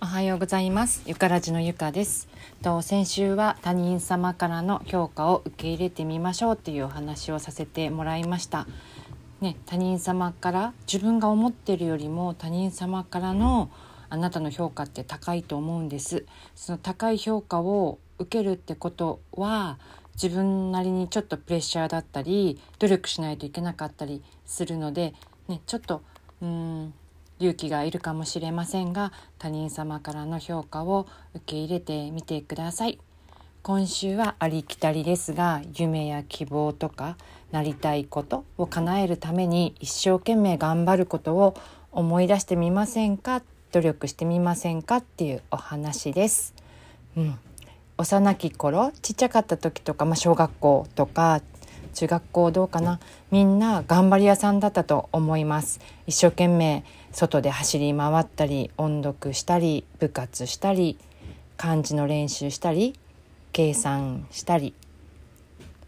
おはようございます。ゆからじのゆかです。と先週は他人様からの評価を受け入れてみましょうというお話をさせてもらいました。ね、他人様から自分が思ってるよりも他人様からのあなたの評価って高いと思うんです。その高い評価を受けるってことは自分なりにちょっとプレッシャーだったり努力しないといけなかったりするので、ね、ちょっとうん勇気がいるかもしれませんが他人様からの評価を受け入れてみてください。今週はありきたりですが夢や希望とかなりたいことを叶えるために一生懸命頑張ることを思い出してみませんか？努力してみませんか？っていうお話です。うん、幼き頃ちっちゃかった時とか、まあ、小学校とか中学校どうかなみんな頑張り屋さんだったと思います。一生懸命外で走り回ったり音読したり部活したり漢字の練習したり計算したり。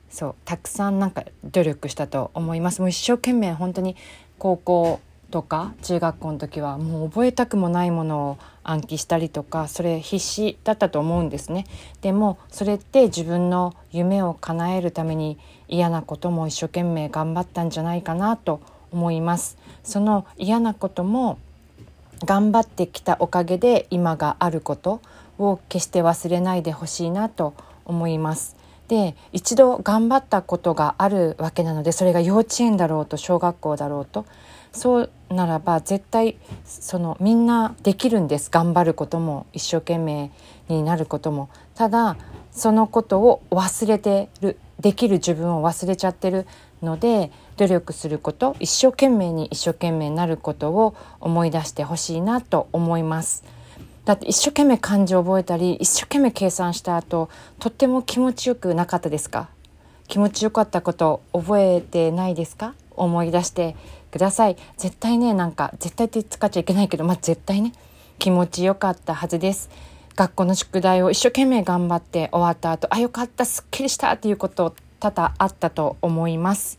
そうたくさんなんか努力したと思います。もう一生懸命本当に高校とか中学校の時はもう覚えたくもないものを暗記したりとかそれ必死だったと思うんですね。でもそれって自分の夢を叶えるために嫌なことも一生懸命頑張ったんじゃないかなと思います。その嫌なことも頑張ってきたおかげで今があることを決して忘れないでほしいなと思います。で一度頑張ったことがあるわけなのでそれが幼稚園だろうと小学校だろうとそうならば絶対そのみんなできるんです。頑張ることも一生懸命になることもただそのことを忘れてるできる自分を忘れちゃってるので努力すること一生懸命に一生懸命になることを思い出してほしいなと思います。だって一生懸命漢字を覚えたり一生懸命計算した後とっても気持ちよくなかったですか？気持ちよかったこと覚えてないですか？思い出してください。絶対ねなんか絶対って使っちゃいけないけどまあ絶対ね気持ちよかったはずです。学校の宿題を一生懸命頑張って終わった後あよかったすっきりしたっていうこと多々あったと思います。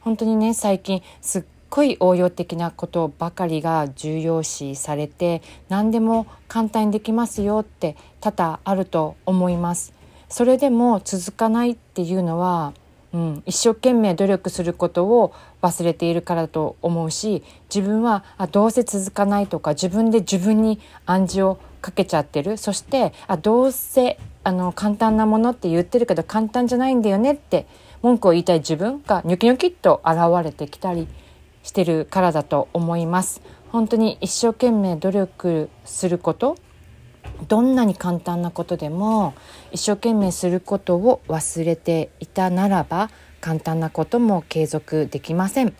本当にね最近すっごい応用的なことばかりが重要視されて何でも簡単にできますよって多々あると思います。それでも続かないっていうのはうん、一生懸命努力することを忘れているからだと思うし自分はあどうせ続かないとか自分で自分に暗示をかけちゃってるそしてあどうせあの簡単なものって言ってるけど簡単じゃないんだよねって文句を言いたい自分がニョキニョキっと現れてきたりしてるからだと思います。本当に一生懸命努力することどんなに簡単なことでも一生懸命することを忘れていたならば簡単なことも継続できません。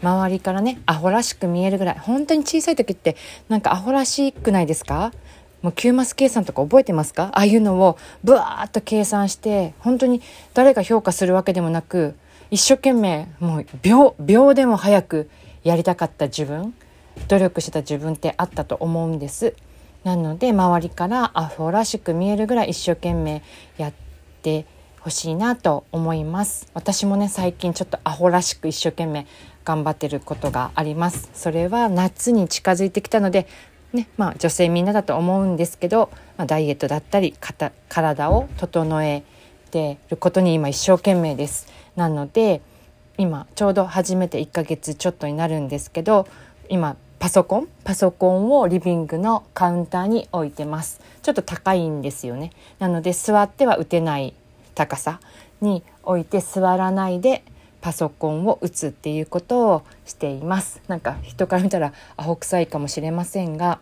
周りからねアホらしく見えるぐらい。本当に小さい時ってなんかアホらしくないですか？もう9マス計算とか覚えてますか？ああいうのをブワーッと計算して本当に誰が評価するわけでもなく一生懸命もう秒秒でも早くやりたかった自分努力してた自分ってあったと思うんです。なので周りからアフォらしく見えるぐらい一生懸命やってほしいなと思います。私もね最近ちょっとアホらしく一生懸命頑張ってることがあります。それは夏に近づいてきたのでねまあ女性みんなだと思うんですけど、まあ、ダイエットだったり体を整えてることに今一生懸命です。なので今ちょうど初めて1ヶ月ちょっとになるんですけど今パソコンパソコンをリビングのカウンターに置いてます。ちょっと高いんですよね。なので座っては打てない高さに置いて座らないでパソコンを打つっていうことをしています。なんか人から見たらアホ臭いかもしれませんが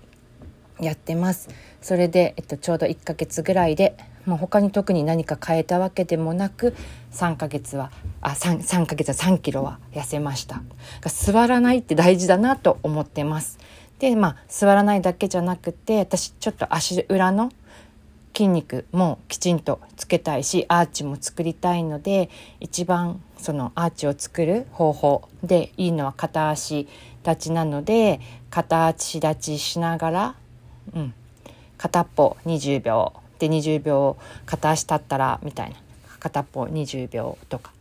やってます。それで、えっと、ちょうど1ヶ月ぐらいでもう他に特に何か変えたわけでもなく3ヶ月はあ 3, 3ヶ月は3キロは痩せました。座らないって大事だなと思ってます。でまあ座らないだけじゃなくて私ちょっと足裏の筋肉もきちんとつけたいしアーチも作りたいので一番そのアーチを作る方法でいいのは片足立ちなので片足立ちしながら、うん、片っぽ20秒で20秒片足立ったらみたいな。片っぽ20秒とか。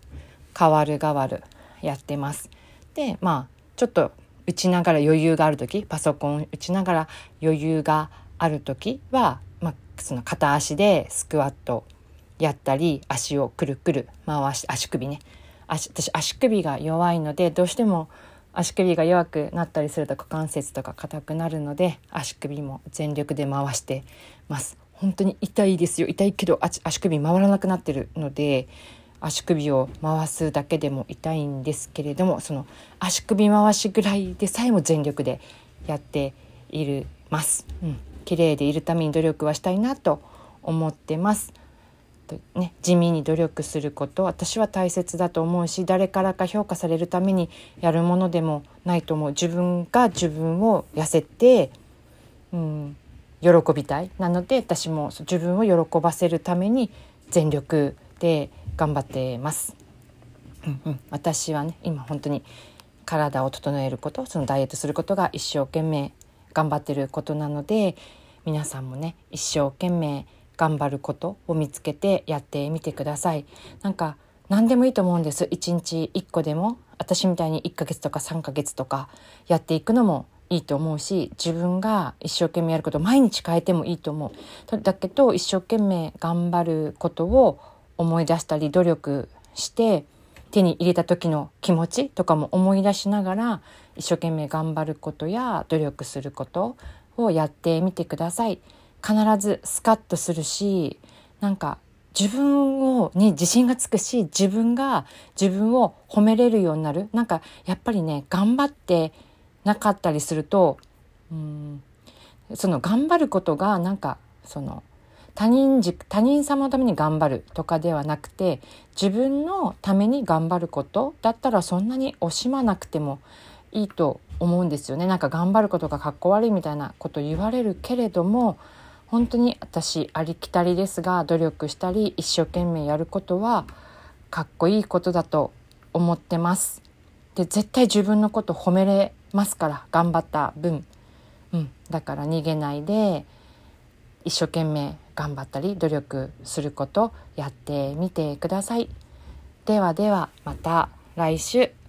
変わる変わるやってます。でまあちょっと打ちながら余裕がある時パソコン打ちながら余裕がある時は、まあ、その片足でスクワットやったり足をくるくる回して足首ね。足私足首が弱いのでどうしても足首が弱くなったりすると股関節とか硬くなるので足首も全力で回してます。本当に痛いですよ。痛いけど足首回らなくなってるので足首を回すだけでも痛いんですけれどもその足首回しぐらいでさえも全力でやっているます、うん、綺麗でいるために努力はしたいなと思ってます。とね、地味に努力すること私は大切だと思うし誰からか評価されるためにやるものでもないと思う。自分が自分を痩せて、うん、喜びたいなので私も自分を喜ばせるために全力で頑張ってます。うんうん、私はね今本当に体を整えることそのダイエットすることが一生懸命頑張ってることなので皆さんもね一生懸命頑張ることを見つけてやってみてください。なんか何でもいいと思うんです1日1個でも私みたいに1ヶ月とか3ヶ月とかやっていくのもいいと思うし自分が一生懸命やること毎日変えてもいいと思うだけど一生懸命頑張ることを思い出したり努力して手に入れた時の気持ちとかも思い出しながら一生懸命頑張ることや努力することをやってみてください。必ずスカッとするしなんか自分をに自信がつくし自分が自分を褒めれるようになるなんかやっぱりね頑張ってなかったりするとうんその頑張ることがなんかその他人軸他人様のために頑張るとかではなくて自分のために頑張ることだったらそんなに惜しまなくてもいいと思うんですよねなんか頑張ることがかっこ悪いみたいなこと言われるけれども本当に私ありきたりですが努力したり一生懸命やることはかっこいいことだと思ってます。で絶対自分のこと褒めれますから頑張った分、うん、だから逃げないで一生懸命頑張ったり努力することやってみてください。ではではまた来週。